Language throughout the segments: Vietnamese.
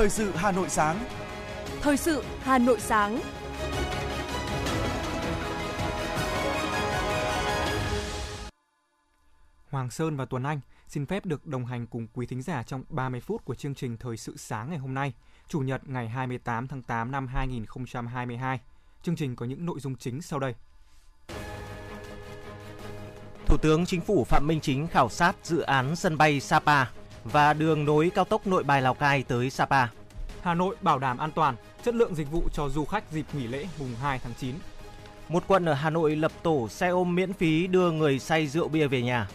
Thời sự Hà Nội sáng. Thời sự Hà Nội sáng. Hoàng Sơn và Tuấn Anh xin phép được đồng hành cùng quý thính giả trong 30 phút của chương trình Thời sự sáng ngày hôm nay, Chủ nhật ngày 28 tháng 8 năm 2022. Chương trình có những nội dung chính sau đây. Thủ tướng Chính phủ Phạm Minh Chính khảo sát dự án sân bay Sapa và đường nối cao tốc Nội Bài Lào Cai tới Sapa. Hà Nội bảo đảm an toàn, chất lượng dịch vụ cho du khách dịp nghỉ lễ mùng 2 tháng 9. Một quận ở Hà Nội lập tổ xe ôm miễn phí đưa người say rượu bia về nhà.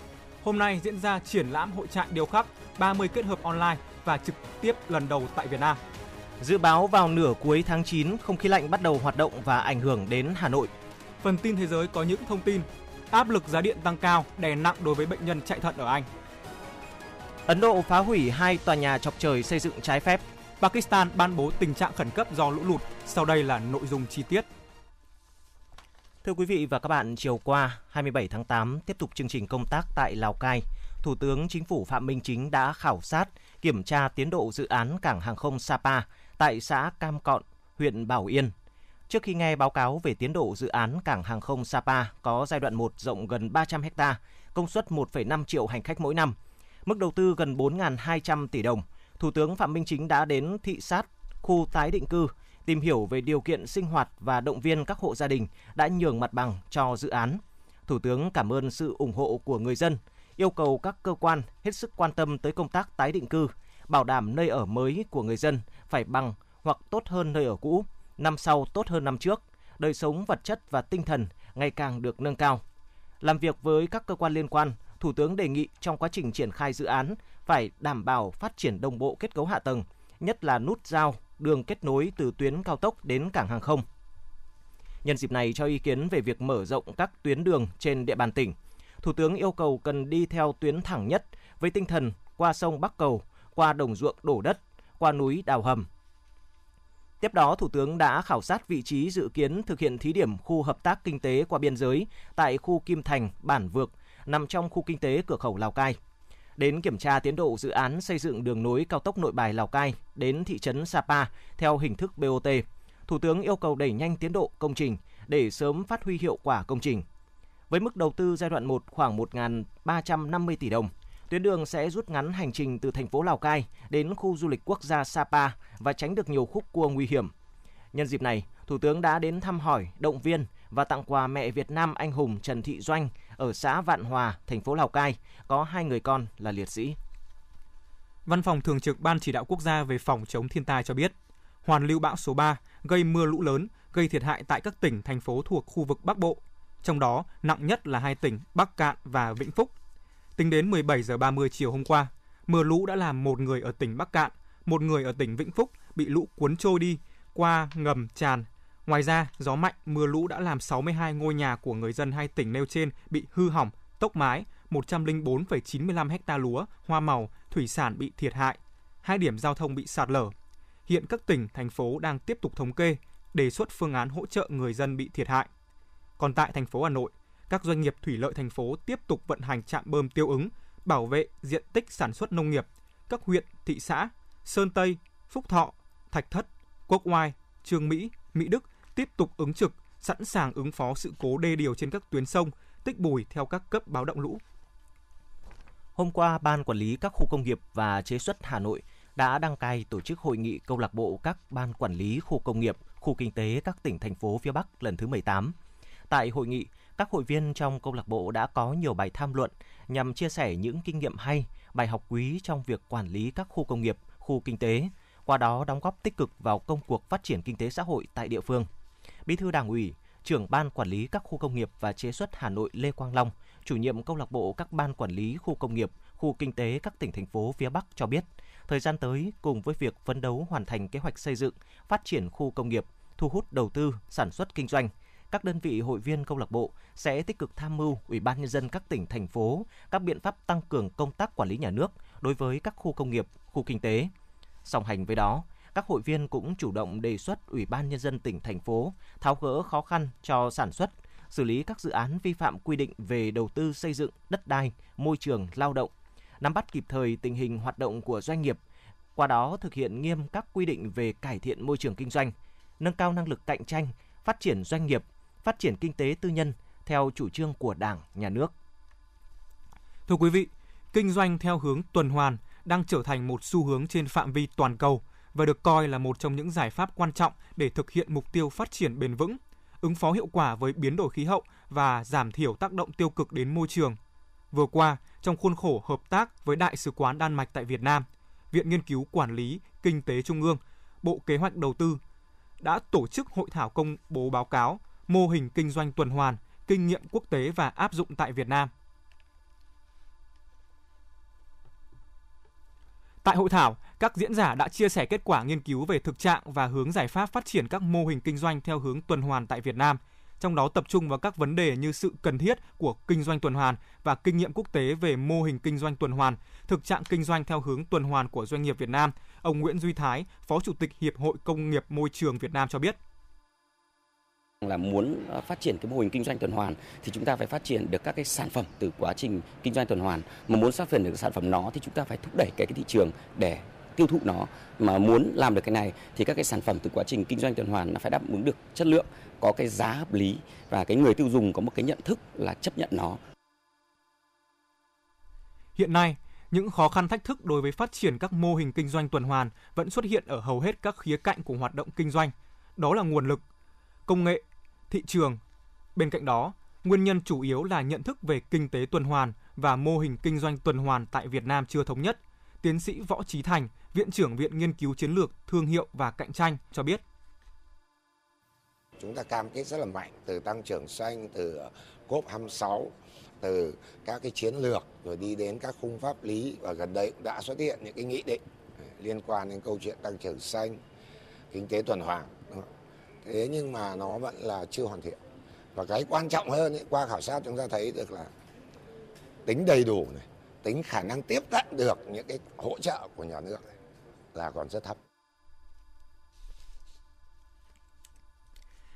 Hôm nay diễn ra triển lãm hội trại điêu khắc 30 kết hợp online và trực tiếp lần đầu tại Việt Nam. Dự báo vào nửa cuối tháng 9, không khí lạnh bắt đầu hoạt động và ảnh hưởng đến Hà Nội. Phần tin thế giới có những thông tin áp lực giá điện tăng cao đè nặng đối với bệnh nhân chạy thận ở Anh. Ấn Độ phá hủy hai tòa nhà chọc trời xây dựng trái phép. Pakistan ban bố tình trạng khẩn cấp do lũ lụt. Sau đây là nội dung chi tiết. Thưa quý vị và các bạn, chiều qua 27 tháng 8 tiếp tục chương trình công tác tại Lào Cai. Thủ tướng Chính phủ Phạm Minh Chính đã khảo sát, kiểm tra tiến độ dự án cảng hàng không Sapa tại xã Cam Cọn, huyện Bảo Yên. Trước khi nghe báo cáo về tiến độ dự án cảng hàng không Sapa có giai đoạn 1 rộng gần 300 ha, công suất 1,5 triệu hành khách mỗi năm, mức đầu tư gần 4.200 tỷ đồng, Thủ tướng Phạm Minh Chính đã đến thị sát khu tái định cư, tìm hiểu về điều kiện sinh hoạt và động viên các hộ gia đình đã nhường mặt bằng cho dự án. Thủ tướng cảm ơn sự ủng hộ của người dân, yêu cầu các cơ quan hết sức quan tâm tới công tác tái định cư, bảo đảm nơi ở mới của người dân phải bằng hoặc tốt hơn nơi ở cũ, năm sau tốt hơn năm trước, đời sống vật chất và tinh thần ngày càng được nâng cao. Làm việc với các cơ quan liên quan, Thủ tướng đề nghị trong quá trình triển khai dự án phải đảm bảo phát triển đồng bộ kết cấu hạ tầng, nhất là nút giao, đường kết nối từ tuyến cao tốc đến cảng hàng không. Nhân dịp này cho ý kiến về việc mở rộng các tuyến đường trên địa bàn tỉnh. Thủ tướng yêu cầu cần đi theo tuyến thẳng nhất với tinh thần qua sông Bắc Cầu, qua đồng ruộng đổ đất, qua núi đào hầm. Tiếp đó, Thủ tướng đã khảo sát vị trí dự kiến thực hiện thí điểm khu hợp tác kinh tế qua biên giới tại khu Kim Thành, Bản Vược, nằm trong khu kinh tế cửa khẩu Lào Cai. Đến kiểm tra tiến độ dự án xây dựng đường nối cao tốc Nội Bài Lào Cai đến thị trấn Sapa theo hình thức BOT. Thủ tướng yêu cầu đẩy nhanh tiến độ công trình để sớm phát huy hiệu quả công trình. Với mức đầu tư giai đoạn 1 khoảng 1.350 tỷ đồng, tuyến đường sẽ rút ngắn hành trình từ thành phố Lào Cai đến khu du lịch quốc gia Sapa và tránh được nhiều khúc cua nguy hiểm. Nhân dịp này, Thủ tướng đã đến thăm hỏi, động viên và tặng quà mẹ Việt Nam anh hùng Trần Thị Doanh ở xã Vạn Hòa, thành phố Lào Cai, có hai người con là liệt sĩ. Văn phòng Thường trực Ban Chỉ đạo Quốc gia về phòng chống thiên tai cho biết, hoàn lưu bão số 3 gây mưa lũ lớn, gây thiệt hại tại các tỉnh, thành phố thuộc khu vực Bắc Bộ. Trong đó, nặng nhất là hai tỉnh Bắc Cạn và Vĩnh Phúc. Tính đến 17 giờ 30 chiều hôm qua, mưa lũ đã làm một người ở tỉnh Bắc Cạn, một người ở tỉnh Vĩnh Phúc bị lũ cuốn trôi đi qua ngầm tràn Ngoài ra, gió mạnh, mưa lũ đã làm 62 ngôi nhà của người dân hai tỉnh nêu trên bị hư hỏng, tốc mái, 104,95 ha lúa, hoa màu, thủy sản bị thiệt hại, hai điểm giao thông bị sạt lở. Hiện các tỉnh, thành phố đang tiếp tục thống kê, đề xuất phương án hỗ trợ người dân bị thiệt hại. Còn tại thành phố Hà Nội, các doanh nghiệp thủy lợi thành phố tiếp tục vận hành trạm bơm tiêu ứng, bảo vệ diện tích sản xuất nông nghiệp. Các huyện, thị xã Sơn Tây, Phúc Thọ, Thạch Thất, Quốc Oai, Trương Mỹ, Mỹ Đức tiếp tục ứng trực, sẵn sàng ứng phó sự cố đê điều trên các tuyến sông, tích bùi theo các cấp báo động lũ. Hôm qua, Ban Quản lý các khu công nghiệp và chế xuất Hà Nội đã đăng cai tổ chức hội nghị câu lạc bộ các ban quản lý khu công nghiệp, khu kinh tế các tỉnh thành phố phía Bắc lần thứ 18. Tại hội nghị, các hội viên trong câu lạc bộ đã có nhiều bài tham luận nhằm chia sẻ những kinh nghiệm hay, bài học quý trong việc quản lý các khu công nghiệp, khu kinh tế, qua đó đóng góp tích cực vào công cuộc phát triển kinh tế xã hội tại địa phương. Bí thư Đảng ủy, trưởng ban quản lý các khu công nghiệp và chế xuất Hà Nội Lê Quang Long, chủ nhiệm câu lạc bộ các ban quản lý khu công nghiệp, khu kinh tế các tỉnh thành phố phía Bắc cho biết, thời gian tới cùng với việc phấn đấu hoàn thành kế hoạch xây dựng, phát triển khu công nghiệp, thu hút đầu tư, sản xuất kinh doanh, các đơn vị hội viên câu lạc bộ sẽ tích cực tham mưu Ủy ban nhân dân các tỉnh thành phố các biện pháp tăng cường công tác quản lý nhà nước đối với các khu công nghiệp, khu kinh tế. Song hành với đó, các hội viên cũng chủ động đề xuất Ủy ban Nhân dân tỉnh, thành phố tháo gỡ khó khăn cho sản xuất, xử lý các dự án vi phạm quy định về đầu tư xây dựng, đất đai, môi trường, lao động, nắm bắt kịp thời tình hình hoạt động của doanh nghiệp, qua đó thực hiện nghiêm các quy định về cải thiện môi trường kinh doanh, nâng cao năng lực cạnh tranh, phát triển doanh nghiệp, phát triển kinh tế tư nhân theo chủ trương của Đảng, Nhà nước. Thưa quý vị, kinh doanh theo hướng tuần hoàn đang trở thành một xu hướng trên phạm vi toàn cầu và được coi là một trong những giải pháp quan trọng để thực hiện mục tiêu phát triển bền vững, ứng phó hiệu quả với biến đổi khí hậu và giảm thiểu tác động tiêu cực đến môi trường. Vừa qua, trong khuôn khổ hợp tác với Đại sứ quán Đan Mạch tại Việt Nam, Viện Nghiên cứu Quản lý Kinh tế Trung ương, Bộ Kế hoạch Đầu tư đã tổ chức hội thảo công bố báo cáo mô hình kinh doanh tuần hoàn, kinh nghiệm quốc tế và áp dụng tại Việt Nam. Tại hội thảo, các diễn giả đã chia sẻ kết quả nghiên cứu về thực trạng và hướng giải pháp phát triển các mô hình kinh doanh theo hướng tuần hoàn tại Việt Nam, trong đó tập trung vào các vấn đề như sự cần thiết của kinh doanh tuần hoàn và kinh nghiệm quốc tế về mô hình kinh doanh tuần hoàn, thực trạng kinh doanh theo hướng tuần hoàn của doanh nghiệp Việt Nam. Ông Nguyễn Duy Thái, Phó Chủ tịch Hiệp hội Công nghiệp Môi trường Việt Nam cho biết là muốn ờ, phát triển cái mô hình kinh doanh tuần hoàn thì chúng ta phải phát triển được các cái sản phẩm từ quá trình kinh doanh tuần hoàn. Mà muốn phát triển được sản phẩm nó thì chúng ta phải thúc đẩy cái, cái thị trường để tiêu thụ nó. Mà muốn làm được cái này thì các cái sản phẩm từ quá trình kinh doanh tuần hoàn nó phải đáp ứng được chất lượng có cái giá hợp lý và cái người tiêu dùng có một cái nhận thức là chấp nhận nó. Hiện nay những khó khăn thách thức đối với phát triển các mô hình kinh doanh tuần hoàn vẫn xuất hiện ở hầu hết các khía cạnh của hoạt động kinh doanh. Đó là nguồn lực công nghệ thị trường. Bên cạnh đó, nguyên nhân chủ yếu là nhận thức về kinh tế tuần hoàn và mô hình kinh doanh tuần hoàn tại Việt Nam chưa thống nhất. Tiến sĩ Võ Trí Thành, Viện trưởng Viện Nghiên cứu Chiến lược, Thương hiệu và Cạnh tranh cho biết. Chúng ta cam kết rất là mạnh từ tăng trưởng xanh, từ COP26, từ các cái chiến lược rồi đi đến các khung pháp lý và gần đây đã xuất hiện những cái nghị định liên quan đến câu chuyện tăng trưởng xanh, kinh tế tuần hoàn thế nhưng mà nó vẫn là chưa hoàn thiện và cái quan trọng hơn ấy, qua khảo sát chúng ta thấy được là tính đầy đủ này tính khả năng tiếp cận được những cái hỗ trợ của nhà nước này, là còn rất thấp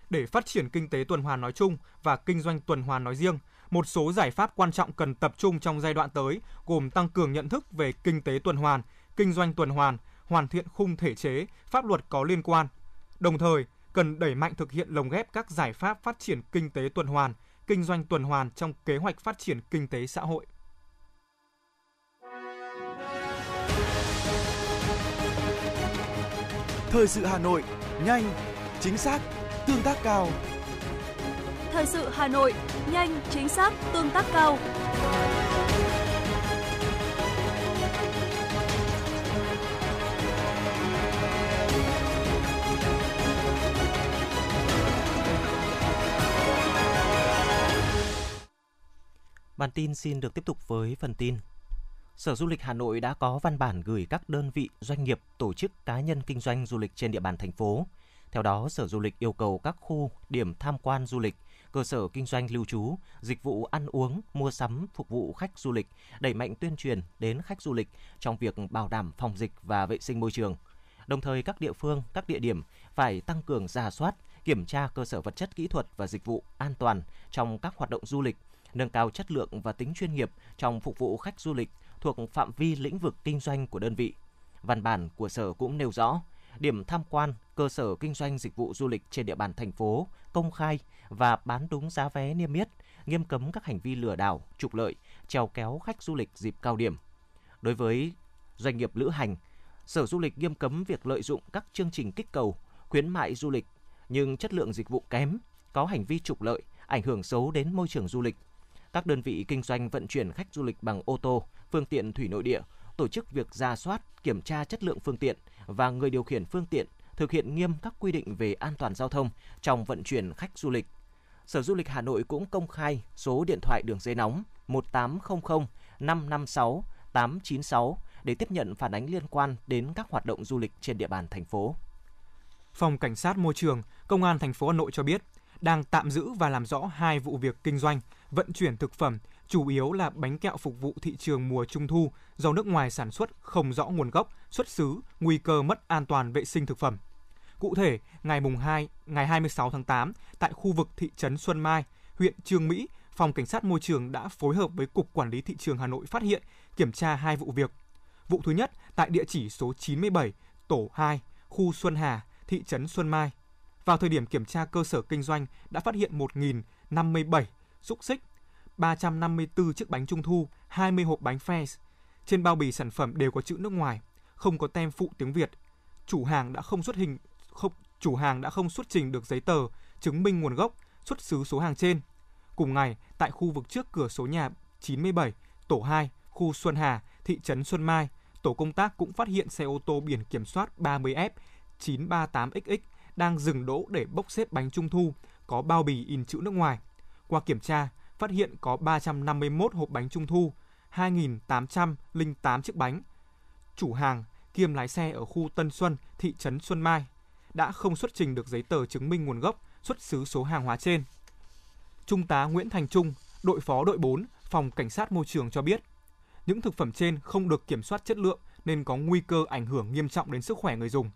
để phát triển kinh tế tuần hoàn nói chung và kinh doanh tuần hoàn nói riêng, một số giải pháp quan trọng cần tập trung trong giai đoạn tới gồm tăng cường nhận thức về kinh tế tuần hoàn, kinh doanh tuần hoàn, hoàn thiện khung thể chế, pháp luật có liên quan. Đồng thời, cần đẩy mạnh thực hiện lồng ghép các giải pháp phát triển kinh tế tuần hoàn, kinh doanh tuần hoàn trong kế hoạch phát triển kinh tế xã hội. Thời sự Hà Nội, nhanh, chính xác, tương tác cao. Thời sự Hà Nội, nhanh, chính xác, tương tác cao. Bản tin xin được tiếp tục với phần tin. Sở Du lịch Hà Nội đã có văn bản gửi các đơn vị, doanh nghiệp, tổ chức cá nhân kinh doanh du lịch trên địa bàn thành phố. Theo đó, Sở Du lịch yêu cầu các khu, điểm tham quan du lịch, cơ sở kinh doanh lưu trú, dịch vụ ăn uống, mua sắm, phục vụ khách du lịch, đẩy mạnh tuyên truyền đến khách du lịch trong việc bảo đảm phòng dịch và vệ sinh môi trường. Đồng thời các địa phương, các địa điểm phải tăng cường giả soát, kiểm tra cơ sở vật chất kỹ thuật và dịch vụ an toàn trong các hoạt động du lịch, nâng cao chất lượng và tính chuyên nghiệp trong phục vụ khách du lịch thuộc phạm vi lĩnh vực kinh doanh của đơn vị. Văn bản của Sở cũng nêu rõ, điểm tham quan, cơ sở kinh doanh dịch vụ du lịch trên địa bàn thành phố công khai và bán đúng giá vé niêm yết, nghiêm cấm các hành vi lừa đảo, trục lợi, trèo kéo khách du lịch dịp cao điểm. Đối với doanh nghiệp lữ hành, Sở Du lịch nghiêm cấm việc lợi dụng các chương trình kích cầu, khuyến mại du lịch nhưng chất lượng dịch vụ kém, có hành vi trục lợi, ảnh hưởng xấu đến môi trường du lịch các đơn vị kinh doanh vận chuyển khách du lịch bằng ô tô, phương tiện thủy nội địa tổ chức việc ra soát, kiểm tra chất lượng phương tiện và người điều khiển phương tiện, thực hiện nghiêm các quy định về an toàn giao thông trong vận chuyển khách du lịch. Sở Du lịch Hà Nội cũng công khai số điện thoại đường dây nóng 1800 556 896 để tiếp nhận phản ánh liên quan đến các hoạt động du lịch trên địa bàn thành phố. Phòng Cảnh sát Môi trường, Công an thành phố Hà Nội cho biết đang tạm giữ và làm rõ hai vụ việc kinh doanh vận chuyển thực phẩm, chủ yếu là bánh kẹo phục vụ thị trường mùa trung thu do nước ngoài sản xuất không rõ nguồn gốc, xuất xứ, nguy cơ mất an toàn vệ sinh thực phẩm. Cụ thể, ngày mùng 2, ngày 26 tháng 8, tại khu vực thị trấn Xuân Mai, huyện Trương Mỹ, Phòng Cảnh sát Môi trường đã phối hợp với Cục Quản lý Thị trường Hà Nội phát hiện, kiểm tra hai vụ việc. Vụ thứ nhất tại địa chỉ số 97, tổ 2, khu Xuân Hà, thị trấn Xuân Mai. Vào thời điểm kiểm tra cơ sở kinh doanh đã phát hiện 1.057 xúc xích, 354 chiếc bánh trung thu, 20 hộp bánh Fes. Trên bao bì sản phẩm đều có chữ nước ngoài, không có tem phụ tiếng Việt. Chủ hàng đã không xuất hình không chủ hàng đã không xuất trình được giấy tờ chứng minh nguồn gốc, xuất xứ số hàng trên. Cùng ngày, tại khu vực trước cửa số nhà 97, tổ 2, khu Xuân Hà, thị trấn Xuân Mai, tổ công tác cũng phát hiện xe ô tô biển kiểm soát 30F 938XX đang dừng đỗ để bốc xếp bánh trung thu có bao bì in chữ nước ngoài. Qua kiểm tra, phát hiện có 351 hộp bánh trung thu, 2.808 chiếc bánh. Chủ hàng kiêm lái xe ở khu Tân Xuân, thị trấn Xuân Mai đã không xuất trình được giấy tờ chứng minh nguồn gốc, xuất xứ số hàng hóa trên. Trung tá Nguyễn Thành Trung, đội phó đội 4, phòng cảnh sát môi trường cho biết, những thực phẩm trên không được kiểm soát chất lượng nên có nguy cơ ảnh hưởng nghiêm trọng đến sức khỏe người dùng.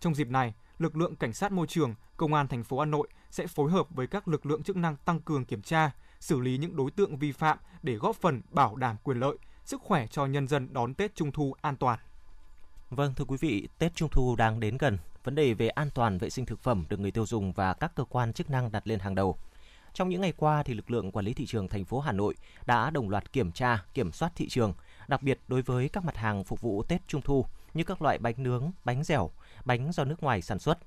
Trong dịp này, lực lượng cảnh sát môi trường, công an thành phố Hà Nội sẽ phối hợp với các lực lượng chức năng tăng cường kiểm tra, xử lý những đối tượng vi phạm để góp phần bảo đảm quyền lợi, sức khỏe cho nhân dân đón Tết Trung thu an toàn. Vâng, thưa quý vị, Tết Trung thu đang đến gần. Vấn đề về an toàn vệ sinh thực phẩm được người tiêu dùng và các cơ quan chức năng đặt lên hàng đầu. Trong những ngày qua thì lực lượng quản lý thị trường thành phố Hà Nội đã đồng loạt kiểm tra, kiểm soát thị trường, đặc biệt đối với các mặt hàng phục vụ Tết Trung thu như các loại bánh nướng, bánh dẻo, bánh do nước ngoài sản xuất.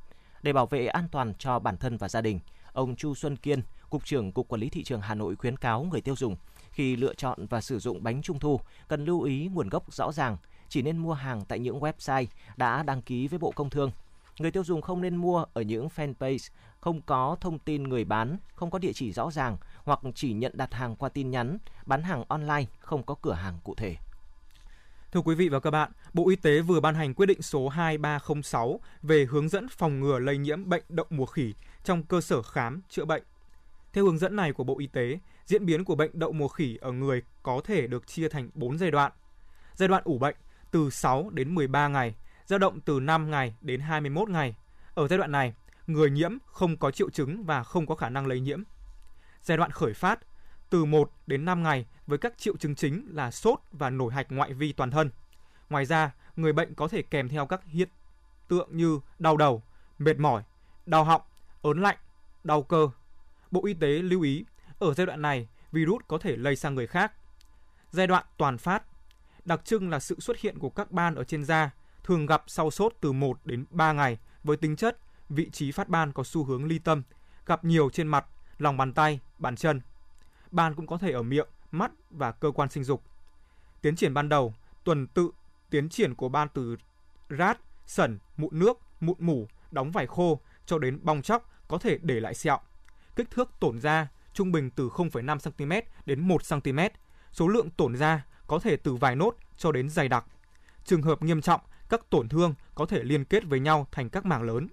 Để bảo vệ an toàn cho bản thân và gia đình, ông Chu Xuân Kiên, Cục trưởng Cục Quản lý Thị trường Hà Nội khuyến cáo người tiêu dùng khi lựa chọn và sử dụng bánh trung thu cần lưu ý nguồn gốc rõ ràng, chỉ nên mua hàng tại những website đã đăng ký với Bộ Công Thương. Người tiêu dùng không nên mua ở những fanpage không có thông tin người bán, không có địa chỉ rõ ràng hoặc chỉ nhận đặt hàng qua tin nhắn, bán hàng online, không có cửa hàng cụ thể. Thưa quý vị và các bạn, Bộ Y tế vừa ban hành quyết định số 2306 về hướng dẫn phòng ngừa lây nhiễm bệnh đậu mùa khỉ trong cơ sở khám chữa bệnh. Theo hướng dẫn này của Bộ Y tế, diễn biến của bệnh đậu mùa khỉ ở người có thể được chia thành 4 giai đoạn. Giai đoạn ủ bệnh từ 6 đến 13 ngày, dao động từ 5 ngày đến 21 ngày. Ở giai đoạn này, người nhiễm không có triệu chứng và không có khả năng lây nhiễm. Giai đoạn khởi phát từ 1 đến 5 ngày với các triệu chứng chính là sốt và nổi hạch ngoại vi toàn thân. Ngoài ra, người bệnh có thể kèm theo các hiện tượng như đau đầu, mệt mỏi, đau họng, ớn lạnh, đau cơ. Bộ Y tế lưu ý, ở giai đoạn này, virus có thể lây sang người khác. Giai đoạn toàn phát, đặc trưng là sự xuất hiện của các ban ở trên da, thường gặp sau sốt từ 1 đến 3 ngày với tính chất, vị trí phát ban có xu hướng ly tâm, gặp nhiều trên mặt, lòng bàn tay, bàn chân. Ban cũng có thể ở miệng, mắt và cơ quan sinh dục. Tiến triển ban đầu, tuần tự tiến triển của ban từ rát, sẩn, mụn nước, mụn mủ, đóng vải khô cho đến bong chóc có thể để lại sẹo. Kích thước tổn da trung bình từ 0,5 cm đến 1 cm. Số lượng tổn da có thể từ vài nốt cho đến dày đặc. Trường hợp nghiêm trọng, các tổn thương có thể liên kết với nhau thành các mảng lớn.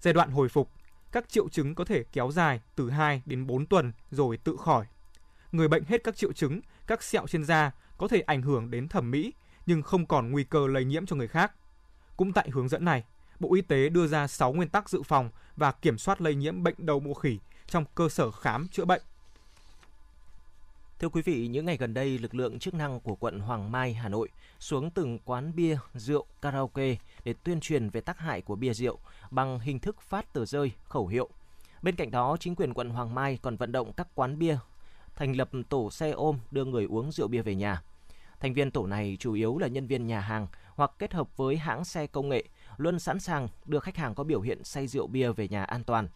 Giai đoạn hồi phục, các triệu chứng có thể kéo dài từ 2 đến 4 tuần rồi tự khỏi. Người bệnh hết các triệu chứng, các sẹo trên da có thể ảnh hưởng đến thẩm mỹ nhưng không còn nguy cơ lây nhiễm cho người khác. Cũng tại hướng dẫn này, Bộ Y tế đưa ra 6 nguyên tắc dự phòng và kiểm soát lây nhiễm bệnh đầu mùa khỉ trong cơ sở khám chữa bệnh. Thưa quý vị, những ngày gần đây, lực lượng chức năng của quận Hoàng Mai, Hà Nội xuống từng quán bia, rượu, karaoke để tuyên truyền về tác hại của bia rượu bằng hình thức phát tờ rơi, khẩu hiệu. Bên cạnh đó, chính quyền quận Hoàng Mai còn vận động các quán bia thành lập tổ xe ôm đưa người uống rượu bia về nhà. Thành viên tổ này chủ yếu là nhân viên nhà hàng hoặc kết hợp với hãng xe công nghệ, luôn sẵn sàng đưa khách hàng có biểu hiện say rượu bia về nhà an toàn.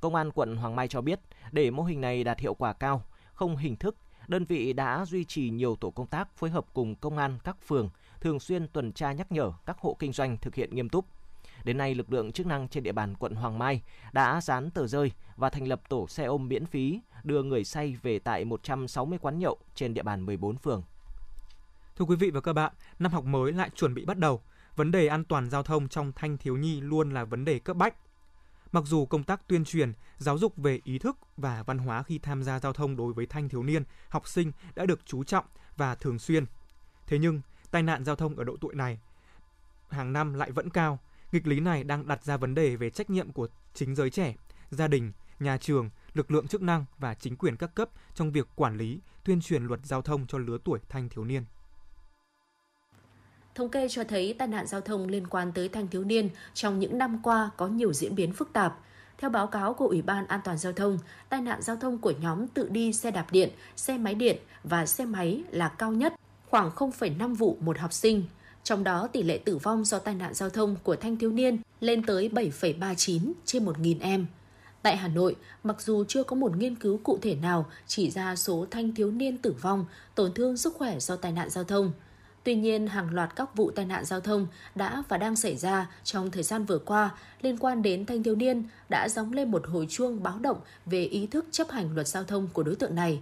Công an quận Hoàng Mai cho biết, để mô hình này đạt hiệu quả cao, không hình thức, đơn vị đã duy trì nhiều tổ công tác phối hợp cùng công an các phường thường xuyên tuần tra nhắc nhở các hộ kinh doanh thực hiện nghiêm túc. Đến nay, lực lượng chức năng trên địa bàn quận Hoàng Mai đã dán tờ rơi và thành lập tổ xe ôm miễn phí đưa người say về tại 160 quán nhậu trên địa bàn 14 phường. Thưa quý vị và các bạn, năm học mới lại chuẩn bị bắt đầu. Vấn đề an toàn giao thông trong thanh thiếu nhi luôn là vấn đề cấp bách. Mặc dù công tác tuyên truyền, giáo dục về ý thức và văn hóa khi tham gia giao thông đối với thanh thiếu niên, học sinh đã được chú trọng và thường xuyên. Thế nhưng, tai nạn giao thông ở độ tuổi này hàng năm lại vẫn cao. Nghịch lý này đang đặt ra vấn đề về trách nhiệm của chính giới trẻ, gia đình, nhà trường, lực lượng chức năng và chính quyền các cấp trong việc quản lý, tuyên truyền luật giao thông cho lứa tuổi thanh thiếu niên. Thống kê cho thấy tai nạn giao thông liên quan tới thanh thiếu niên trong những năm qua có nhiều diễn biến phức tạp. Theo báo cáo của Ủy ban An toàn Giao thông, tai nạn giao thông của nhóm tự đi xe đạp điện, xe máy điện và xe máy là cao nhất, khoảng 0,5 vụ một học sinh. Trong đó, tỷ lệ tử vong do tai nạn giao thông của thanh thiếu niên lên tới 7,39 trên 1.000 em. Tại Hà Nội, mặc dù chưa có một nghiên cứu cụ thể nào chỉ ra số thanh thiếu niên tử vong, tổn thương sức khỏe do tai nạn giao thông – Tuy nhiên, hàng loạt các vụ tai nạn giao thông đã và đang xảy ra trong thời gian vừa qua liên quan đến thanh thiếu niên đã gióng lên một hồi chuông báo động về ý thức chấp hành luật giao thông của đối tượng này.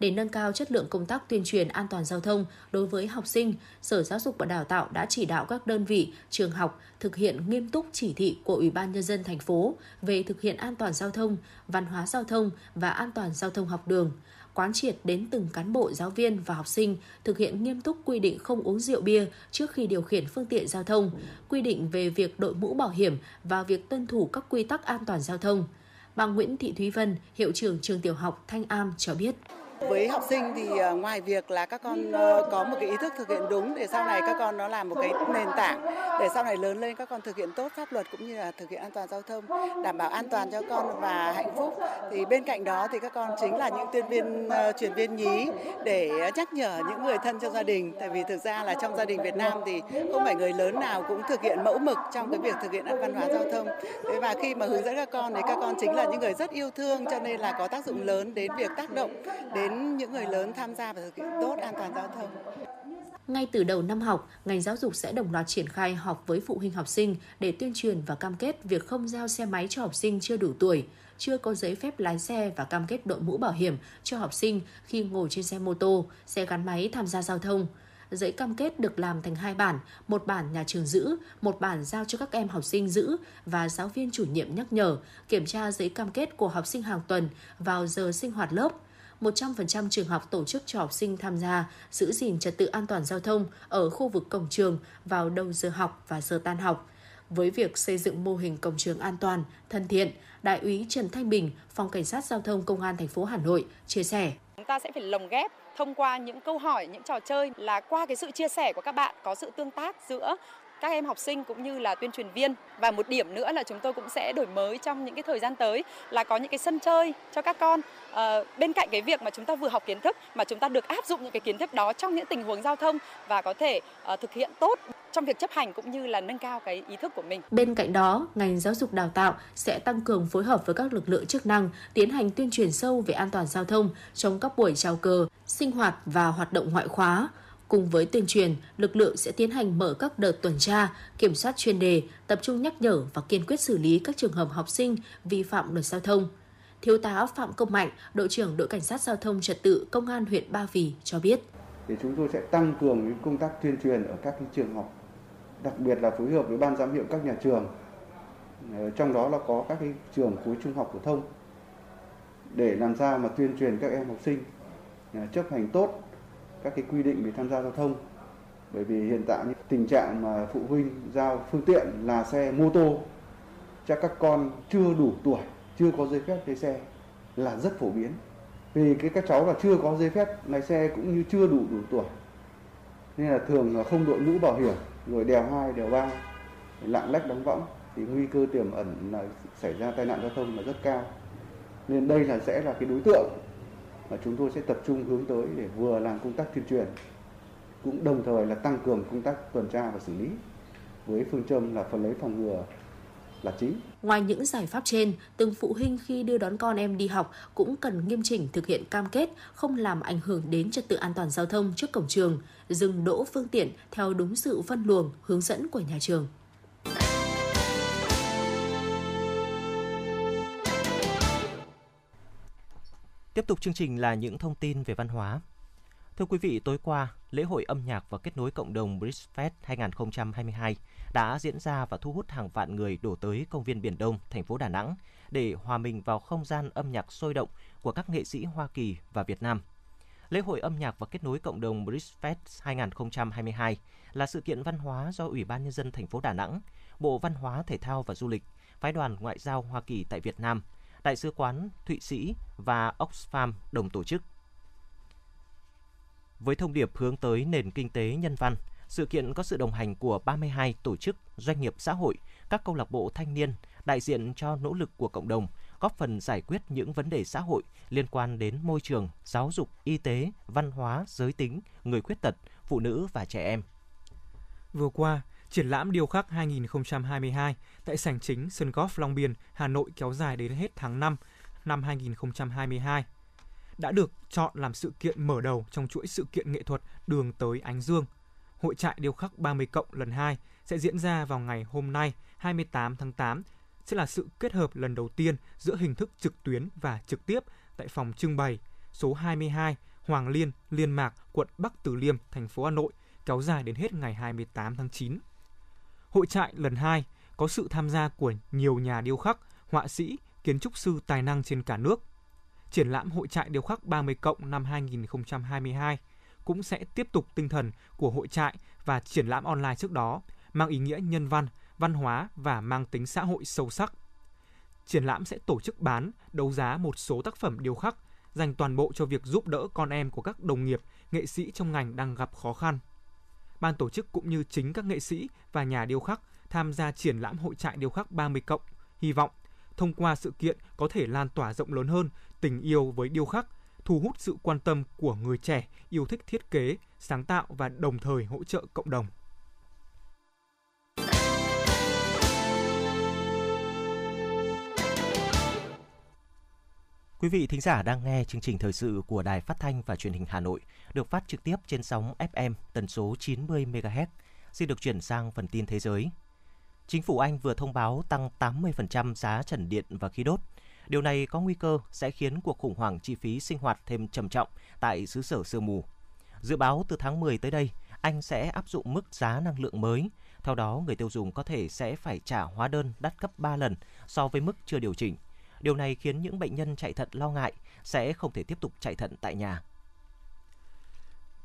Để nâng cao chất lượng công tác tuyên truyền an toàn giao thông đối với học sinh, Sở Giáo dục và Đào tạo đã chỉ đạo các đơn vị, trường học thực hiện nghiêm túc chỉ thị của Ủy ban nhân dân thành phố về thực hiện an toàn giao thông, văn hóa giao thông và an toàn giao thông học đường quán triệt đến từng cán bộ, giáo viên và học sinh thực hiện nghiêm túc quy định không uống rượu bia trước khi điều khiển phương tiện giao thông, quy định về việc đội mũ bảo hiểm và việc tuân thủ các quy tắc an toàn giao thông. Bà Nguyễn Thị Thúy Vân, hiệu trưởng trường tiểu học Thanh Am cho biết. Với học sinh thì ờ, ngoài việc là các con ờ, có một cái ý thức thực hiện đúng để sau này các con nó làm một cái nền tảng để sau này lớn lên các con thực hiện tốt pháp luật cũng như là thực hiện an toàn giao thông, đảm bảo an toàn cho con và hạnh phúc. Thì bên cạnh đó thì các con chính là những tuyên viên ờ, truyền viên nhí để nhắc nhở những người thân trong gia đình. Tại vì thực ra là trong gia đình Việt Nam thì không phải người lớn nào cũng thực hiện mẫu mực trong cái việc thực hiện an văn hóa giao thông. Thế và khi mà hướng dẫn các con thì các con chính là những người rất yêu thương cho nên là có tác dụng lớn đến việc tác động đến đến những người lớn tham gia và thực hiện tốt an toàn giao thông. Ngay từ đầu năm học, ngành giáo dục sẽ đồng loạt triển khai học với phụ huynh học sinh để tuyên truyền và cam kết việc không giao xe máy cho học sinh chưa đủ tuổi, chưa có giấy phép lái xe và cam kết đội mũ bảo hiểm cho học sinh khi ngồi trên xe mô tô, xe gắn máy tham gia giao thông. Giấy cam kết được làm thành hai bản, một bản nhà trường giữ, một bản giao cho các em học sinh giữ và giáo viên chủ nhiệm nhắc nhở, kiểm tra giấy cam kết của học sinh hàng tuần vào giờ sinh hoạt lớp – 100% trường học tổ chức cho học sinh tham gia giữ gìn trật tự an toàn giao thông ở khu vực cổng trường vào đầu giờ học và giờ tan học. Với việc xây dựng mô hình cổng trường an toàn, thân thiện, Đại úy Trần Thanh Bình, Phòng Cảnh sát Giao thông Công an thành phố Hà Nội chia sẻ. Chúng ta sẽ phải lồng ghép thông qua những câu hỏi, những trò chơi là qua cái sự chia sẻ của các bạn có sự tương tác giữa các em học sinh cũng như là tuyên truyền viên. Và một điểm nữa là chúng tôi cũng sẽ đổi mới trong những cái thời gian tới là có những cái sân chơi cho các con. À, bên cạnh cái việc mà chúng ta vừa học kiến thức mà chúng ta được áp dụng những cái kiến thức đó trong những tình huống giao thông và có thể à, thực hiện tốt trong việc chấp hành cũng như là nâng cao cái ý thức của mình. Bên cạnh đó, ngành giáo dục đào tạo sẽ tăng cường phối hợp với các lực lượng chức năng tiến hành tuyên truyền sâu về an toàn giao thông trong các buổi chào cờ, sinh hoạt và hoạt động ngoại khóa. Cùng với tuyên truyền, lực lượng sẽ tiến hành mở các đợt tuần tra, kiểm soát chuyên đề, tập trung nhắc nhở và kiên quyết xử lý các trường hợp học sinh vi phạm luật giao thông. Thiếu tá Phạm Công Mạnh, đội trưởng đội cảnh sát giao thông trật tự công an huyện Ba Vì cho biết. Thì chúng tôi sẽ tăng cường công tác tuyên truyền ở các trường học, đặc biệt là phối hợp với ban giám hiệu các nhà trường. Ờ, trong đó là có các cái trường khối trung học phổ thông để làm sao mà tuyên truyền các em học sinh ờ, chấp hành tốt các cái quy định về tham gia giao thông. Bởi vì hiện tại những tình trạng mà phụ huynh giao phương tiện là xe mô tô cho các con chưa đủ tuổi, chưa có giấy phép lái xe là rất phổ biến. Vì cái các cháu là chưa có giấy phép lái xe cũng như chưa đủ đủ tuổi, nên là thường là không đội mũ bảo hiểm, rồi đèo hai, đèo ba, lạng lách đánh võng, thì nguy cơ tiềm ẩn là xảy ra tai nạn giao thông là rất cao. Nên đây là sẽ là cái đối tượng mà chúng tôi sẽ tập trung hướng tới để vừa làm công tác tuyên truyền cũng đồng thời là tăng cường công tác tuần tra và xử lý với phương châm là phần lấy phòng ngừa là chính. Ngoài những giải pháp trên, từng phụ huynh khi đưa đón con em đi học cũng cần nghiêm chỉnh thực hiện cam kết không làm ảnh hưởng đến trật tự an toàn giao thông trước cổng trường, dừng đỗ phương tiện theo đúng sự phân luồng, hướng dẫn của nhà trường. Tiếp tục chương trình là những thông tin về văn hóa. Thưa quý vị, tối qua, lễ hội âm nhạc và kết nối cộng đồng Bridgefest 2022 đã diễn ra và thu hút hàng vạn người đổ tới công viên Biển Đông, thành phố Đà Nẵng để hòa mình vào không gian âm nhạc sôi động của các nghệ sĩ Hoa Kỳ và Việt Nam. Lễ hội âm nhạc và kết nối cộng đồng Bridgefest 2022 là sự kiện văn hóa do Ủy ban Nhân dân thành phố Đà Nẵng, Bộ Văn hóa, Thể thao và Du lịch, Phái đoàn Ngoại giao Hoa Kỳ tại Việt Nam – Đại sứ quán Thụy Sĩ và Oxfam đồng tổ chức. Với thông điệp hướng tới nền kinh tế nhân văn, Sự kiện có sự đồng hành của 32 tổ chức, doanh nghiệp xã hội, các câu lạc bộ thanh niên, đại diện cho nỗ lực của cộng đồng, góp phần giải quyết những vấn đề xã hội liên quan đến môi trường, giáo dục, y tế, văn hóa, giới tính, người khuyết tật, phụ nữ và trẻ em. Vừa qua, triển lãm điêu khắc 2022 tại sảnh chính sân golf Long Biên, Hà Nội kéo dài đến hết tháng 5 năm 2022 đã được chọn làm sự kiện mở đầu trong chuỗi sự kiện nghệ thuật Đường tới Ánh Dương. Hội trại điêu khắc 30 cộng lần 2 sẽ diễn ra vào ngày hôm nay 28 tháng 8 sẽ là sự kết hợp lần đầu tiên giữa hình thức trực tuyến và trực tiếp tại phòng trưng bày số 22 Hoàng Liên, Liên Mạc, quận Bắc Từ Liêm, thành phố Hà Nội, kéo dài đến hết ngày 28 tháng 9. Hội trại lần 2 có sự tham gia của nhiều nhà điêu khắc, họa sĩ, kiến trúc sư tài năng trên cả nước. Triển lãm hội trại điêu khắc 30 cộng năm 2022 cũng sẽ tiếp tục tinh thần của hội trại và triển lãm online trước đó, mang ý nghĩa nhân văn, văn hóa và mang tính xã hội sâu sắc. Triển lãm sẽ tổ chức bán, đấu giá một số tác phẩm điêu khắc, dành toàn bộ cho việc giúp đỡ con em của các đồng nghiệp, nghệ sĩ trong ngành đang gặp khó khăn. Ban tổ chức cũng như chính các nghệ sĩ và nhà điêu khắc tham gia triển lãm hội trại điêu khắc 30 cộng, hy vọng thông qua sự kiện có thể lan tỏa rộng lớn hơn tình yêu với điêu khắc, thu hút sự quan tâm của người trẻ yêu thích thiết kế, sáng tạo và đồng thời hỗ trợ cộng đồng. Quý vị thính giả đang nghe chương trình thời sự của Đài Phát thanh và Truyền hình Hà Nội, được phát trực tiếp trên sóng FM tần số 90 MHz. Xin được chuyển sang phần tin thế giới. Chính phủ Anh vừa thông báo tăng 80% giá trần điện và khí đốt. Điều này có nguy cơ sẽ khiến cuộc khủng hoảng chi phí sinh hoạt thêm trầm trọng tại xứ sở sương mù. Dự báo từ tháng 10 tới đây, Anh sẽ áp dụng mức giá năng lượng mới. Theo đó, người tiêu dùng có thể sẽ phải trả hóa đơn đắt gấp 3 lần so với mức chưa điều chỉnh. Điều này khiến những bệnh nhân chạy thận lo ngại sẽ không thể tiếp tục chạy thận tại nhà.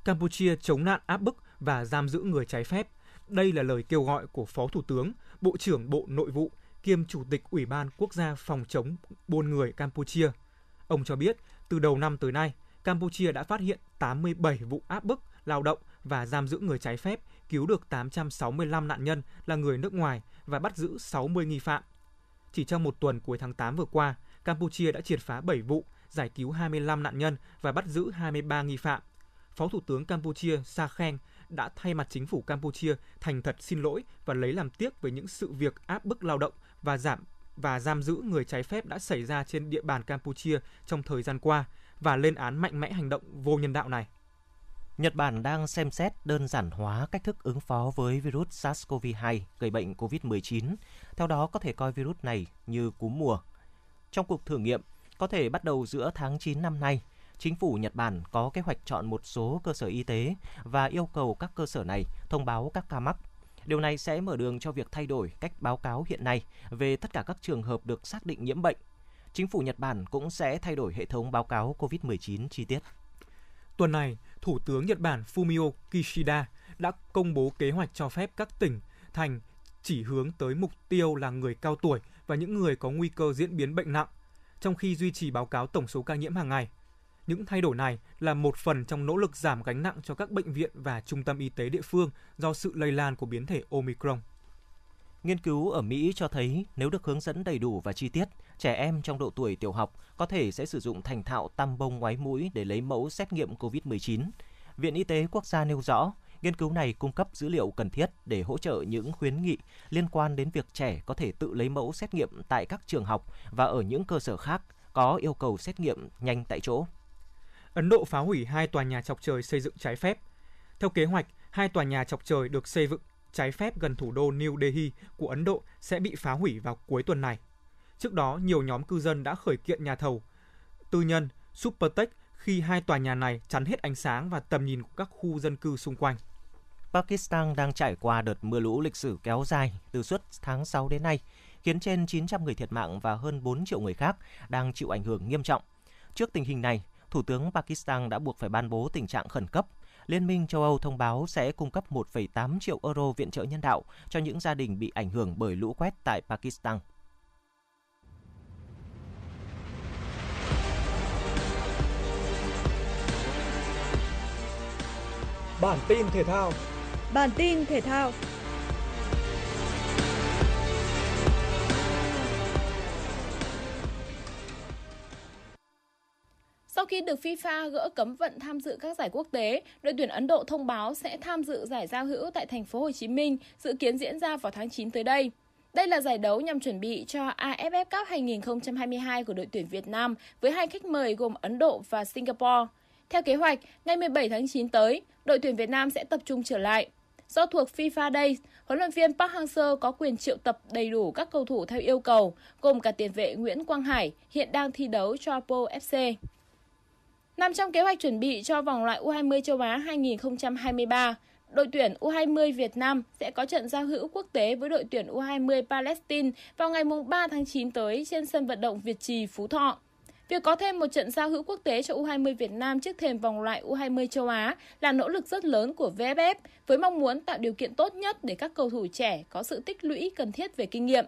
Campuchia chống nạn áp bức và giam giữ người trái phép. Đây là lời kêu gọi của Phó Thủ tướng, Bộ trưởng Bộ Nội vụ kiêm Chủ tịch Ủy ban Quốc gia phòng chống buôn người Campuchia. Ông cho biết, từ đầu năm tới nay, Campuchia đã phát hiện 87 vụ áp bức, lao động và giam giữ người trái phép, cứu được 865 nạn nhân là người nước ngoài và bắt giữ 60 nghi phạm. Chỉ trong một tuần cuối tháng 8 vừa qua, Campuchia đã triệt phá 7 vụ, giải cứu 25 nạn nhân và bắt giữ 23 nghi phạm. Phó Thủ tướng Campuchia Sa Khen đã thay mặt chính phủ Campuchia thành thật xin lỗi và lấy làm tiếc về những sự việc áp bức lao động và giảm và giam giữ người trái phép đã xảy ra trên địa bàn Campuchia trong thời gian qua và lên án mạnh mẽ hành động vô nhân đạo này. Nhật Bản đang xem xét đơn giản hóa cách thức ứng phó với virus SARS-CoV-2 gây bệnh COVID-19. Theo đó có thể coi virus này như cúm mùa. Trong cuộc thử nghiệm, có thể bắt đầu giữa tháng 9 năm nay, chính phủ Nhật Bản có kế hoạch chọn một số cơ sở y tế và yêu cầu các cơ sở này thông báo các ca mắc. Điều này sẽ mở đường cho việc thay đổi cách báo cáo hiện nay về tất cả các trường hợp được xác định nhiễm bệnh. Chính phủ Nhật Bản cũng sẽ thay đổi hệ thống báo cáo COVID-19 chi tiết. Tuần này, Thủ tướng Nhật Bản Fumio Kishida đã công bố kế hoạch cho phép các tỉnh, thành chỉ hướng tới mục tiêu là người cao tuổi và những người có nguy cơ diễn biến bệnh nặng, trong khi duy trì báo cáo tổng số ca nhiễm hàng ngày. Những thay đổi này là một phần trong nỗ lực giảm gánh nặng cho các bệnh viện và trung tâm y tế địa phương do sự lây lan của biến thể Omicron. Nghiên cứu ở Mỹ cho thấy nếu được hướng dẫn đầy đủ và chi tiết, trẻ em trong độ tuổi tiểu học có thể sẽ sử dụng thành thạo tăm bông ngoái mũi để lấy mẫu xét nghiệm COVID-19. Viện Y tế Quốc gia nêu rõ, nghiên cứu này cung cấp dữ liệu cần thiết để hỗ trợ những khuyến nghị liên quan đến việc trẻ có thể tự lấy mẫu xét nghiệm tại các trường học và ở những cơ sở khác có yêu cầu xét nghiệm nhanh tại chỗ. Ấn Độ phá hủy hai tòa nhà chọc trời xây dựng trái phép. Theo kế hoạch, hai tòa nhà chọc trời được xây dựng trái phép gần thủ đô New Delhi của Ấn Độ sẽ bị phá hủy vào cuối tuần này. Trước đó, nhiều nhóm cư dân đã khởi kiện nhà thầu tư nhân Supertech khi hai tòa nhà này chắn hết ánh sáng và tầm nhìn của các khu dân cư xung quanh. Pakistan đang trải qua đợt mưa lũ lịch sử kéo dài từ suốt tháng 6 đến nay, khiến trên 900 người thiệt mạng và hơn 4 triệu người khác đang chịu ảnh hưởng nghiêm trọng. Trước tình hình này, Thủ tướng Pakistan đã buộc phải ban bố tình trạng khẩn cấp. Liên minh châu Âu thông báo sẽ cung cấp 1,8 triệu euro viện trợ nhân đạo cho những gia đình bị ảnh hưởng bởi lũ quét tại Pakistan. Bản tin thể thao Bản tin thể thao Sau khi được FIFA gỡ cấm vận tham dự các giải quốc tế, đội tuyển Ấn Độ thông báo sẽ tham dự giải giao hữu tại thành phố Hồ Chí Minh, dự kiến diễn ra vào tháng 9 tới đây. Đây là giải đấu nhằm chuẩn bị cho AFF Cup 2022 của đội tuyển Việt Nam với hai khách mời gồm Ấn Độ và Singapore. Theo kế hoạch, ngày 17 tháng 9 tới, đội tuyển Việt Nam sẽ tập trung trở lại. Do thuộc FIFA Days, huấn luyện viên Park Hang-seo có quyền triệu tập đầy đủ các cầu thủ theo yêu cầu, gồm cả tiền vệ Nguyễn Quang Hải, hiện đang thi đấu cho Po FC. Nằm trong kế hoạch chuẩn bị cho vòng loại U20 châu Á 2023, đội tuyển U20 Việt Nam sẽ có trận giao hữu quốc tế với đội tuyển U20 Palestine vào ngày 3 tháng 9 tới trên sân vận động Việt Trì, Phú Thọ. Việc có thêm một trận giao hữu quốc tế cho U20 Việt Nam trước thềm vòng loại U20 châu Á là nỗ lực rất lớn của VFF với mong muốn tạo điều kiện tốt nhất để các cầu thủ trẻ có sự tích lũy cần thiết về kinh nghiệm.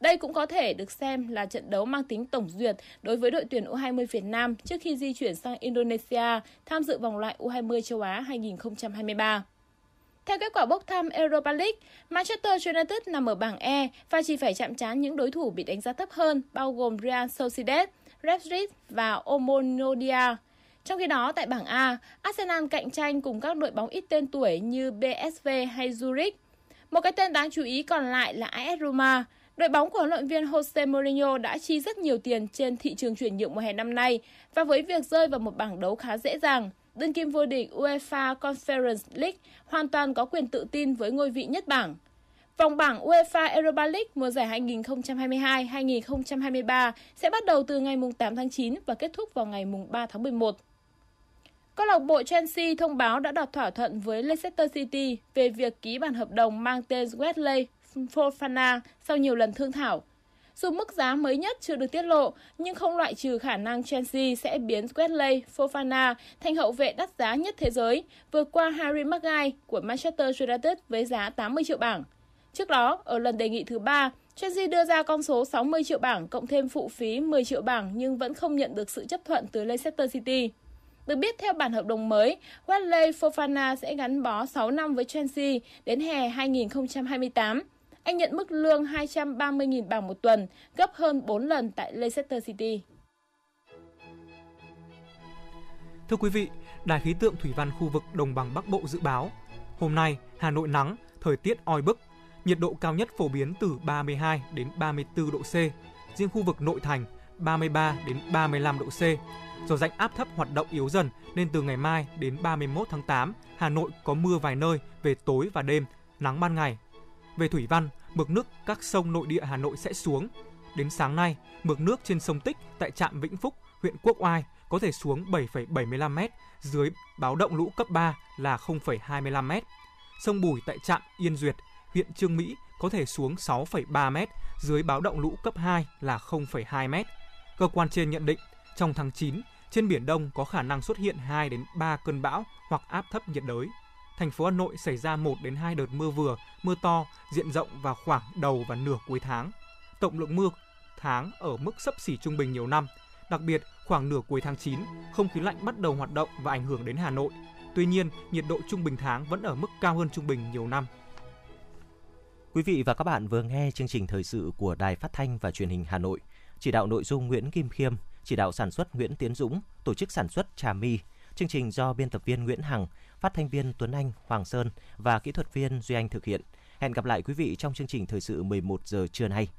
Đây cũng có thể được xem là trận đấu mang tính tổng duyệt đối với đội tuyển U20 Việt Nam trước khi di chuyển sang Indonesia tham dự vòng loại U20 châu Á 2023. Theo kết quả bốc thăm Europa League, Manchester United nằm ở bảng E và chỉ phải chạm trán những đối thủ bị đánh giá thấp hơn bao gồm Real Sociedad, Real Madrid và Omonia. Trong khi đó, tại bảng A, Arsenal cạnh tranh cùng các đội bóng ít tên tuổi như BSV hay Zurich. Một cái tên đáng chú ý còn lại là AS Roma. Đội bóng của huấn luyện viên Jose Mourinho đã chi rất nhiều tiền trên thị trường chuyển nhượng mùa hè năm nay và với việc rơi vào một bảng đấu khá dễ dàng, đương kim vô địch UEFA Conference League hoàn toàn có quyền tự tin với ngôi vị nhất bảng. Vòng bảng UEFA Europa League mùa giải 2022-2023 sẽ bắt đầu từ ngày 8 tháng 9 và kết thúc vào ngày 3 tháng 11. Câu lạc bộ Chelsea thông báo đã đạt thỏa thuận với Leicester City về việc ký bản hợp đồng mang tên Wesley Fofana sau nhiều lần thương thảo. Dù mức giá mới nhất chưa được tiết lộ, nhưng không loại trừ khả năng Chelsea sẽ biến Wesley Fofana thành hậu vệ đắt giá nhất thế giới, vượt qua Harry Maguire của Manchester United với giá 80 triệu bảng. Trước đó, ở lần đề nghị thứ ba, Chelsea đưa ra con số 60 triệu bảng cộng thêm phụ phí 10 triệu bảng nhưng vẫn không nhận được sự chấp thuận từ Leicester City. Được biết theo bản hợp đồng mới, Wesley Fofana sẽ gắn bó 6 năm với Chelsea đến hè 2028. Anh nhận mức lương 230.000 bảng một tuần, gấp hơn 4 lần tại Leicester City. Thưa quý vị, Đài khí tượng thủy văn khu vực Đồng bằng Bắc Bộ dự báo, hôm nay Hà Nội nắng, thời tiết oi bức, nhiệt độ cao nhất phổ biến từ 32 đến 34 độ C, riêng khu vực nội thành 33 đến 35 độ C. Do rãnh áp thấp hoạt động yếu dần nên từ ngày mai đến 31 tháng 8, Hà Nội có mưa vài nơi về tối và đêm, nắng ban ngày. Về thủy văn, mực nước các sông nội địa Hà Nội sẽ xuống. Đến sáng nay, mực nước trên sông Tích tại trạm Vĩnh Phúc, huyện Quốc Oai có thể xuống 7,75 m, dưới báo động lũ cấp 3 là 0,25 m. Sông Bùi tại trạm Yên Duyệt, huyện Trương Mỹ có thể xuống 6,3 m, dưới báo động lũ cấp 2 là 0,2 m. Cơ quan trên nhận định, trong tháng 9, trên biển Đông có khả năng xuất hiện 2 đến 3 cơn bão hoặc áp thấp nhiệt đới. Thành phố Hà Nội xảy ra 1 đến 2 đợt mưa vừa, mưa to diện rộng vào khoảng đầu và nửa cuối tháng. Tổng lượng mưa tháng ở mức sấp xỉ trung bình nhiều năm. Đặc biệt, khoảng nửa cuối tháng 9, không khí lạnh bắt đầu hoạt động và ảnh hưởng đến Hà Nội. Tuy nhiên, nhiệt độ trung bình tháng vẫn ở mức cao hơn trung bình nhiều năm. Quý vị và các bạn vừa nghe chương trình thời sự của Đài Phát thanh và Truyền hình Hà Nội. Chỉ đạo nội dung Nguyễn Kim Khiêm, chỉ đạo sản xuất Nguyễn Tiến Dũng, tổ chức sản xuất Trà My. Chương trình do biên tập viên Nguyễn Hằng, phát thanh viên Tuấn Anh, Hoàng Sơn và kỹ thuật viên Duy Anh thực hiện. Hẹn gặp lại quý vị trong chương trình thời sự 11 giờ trưa nay.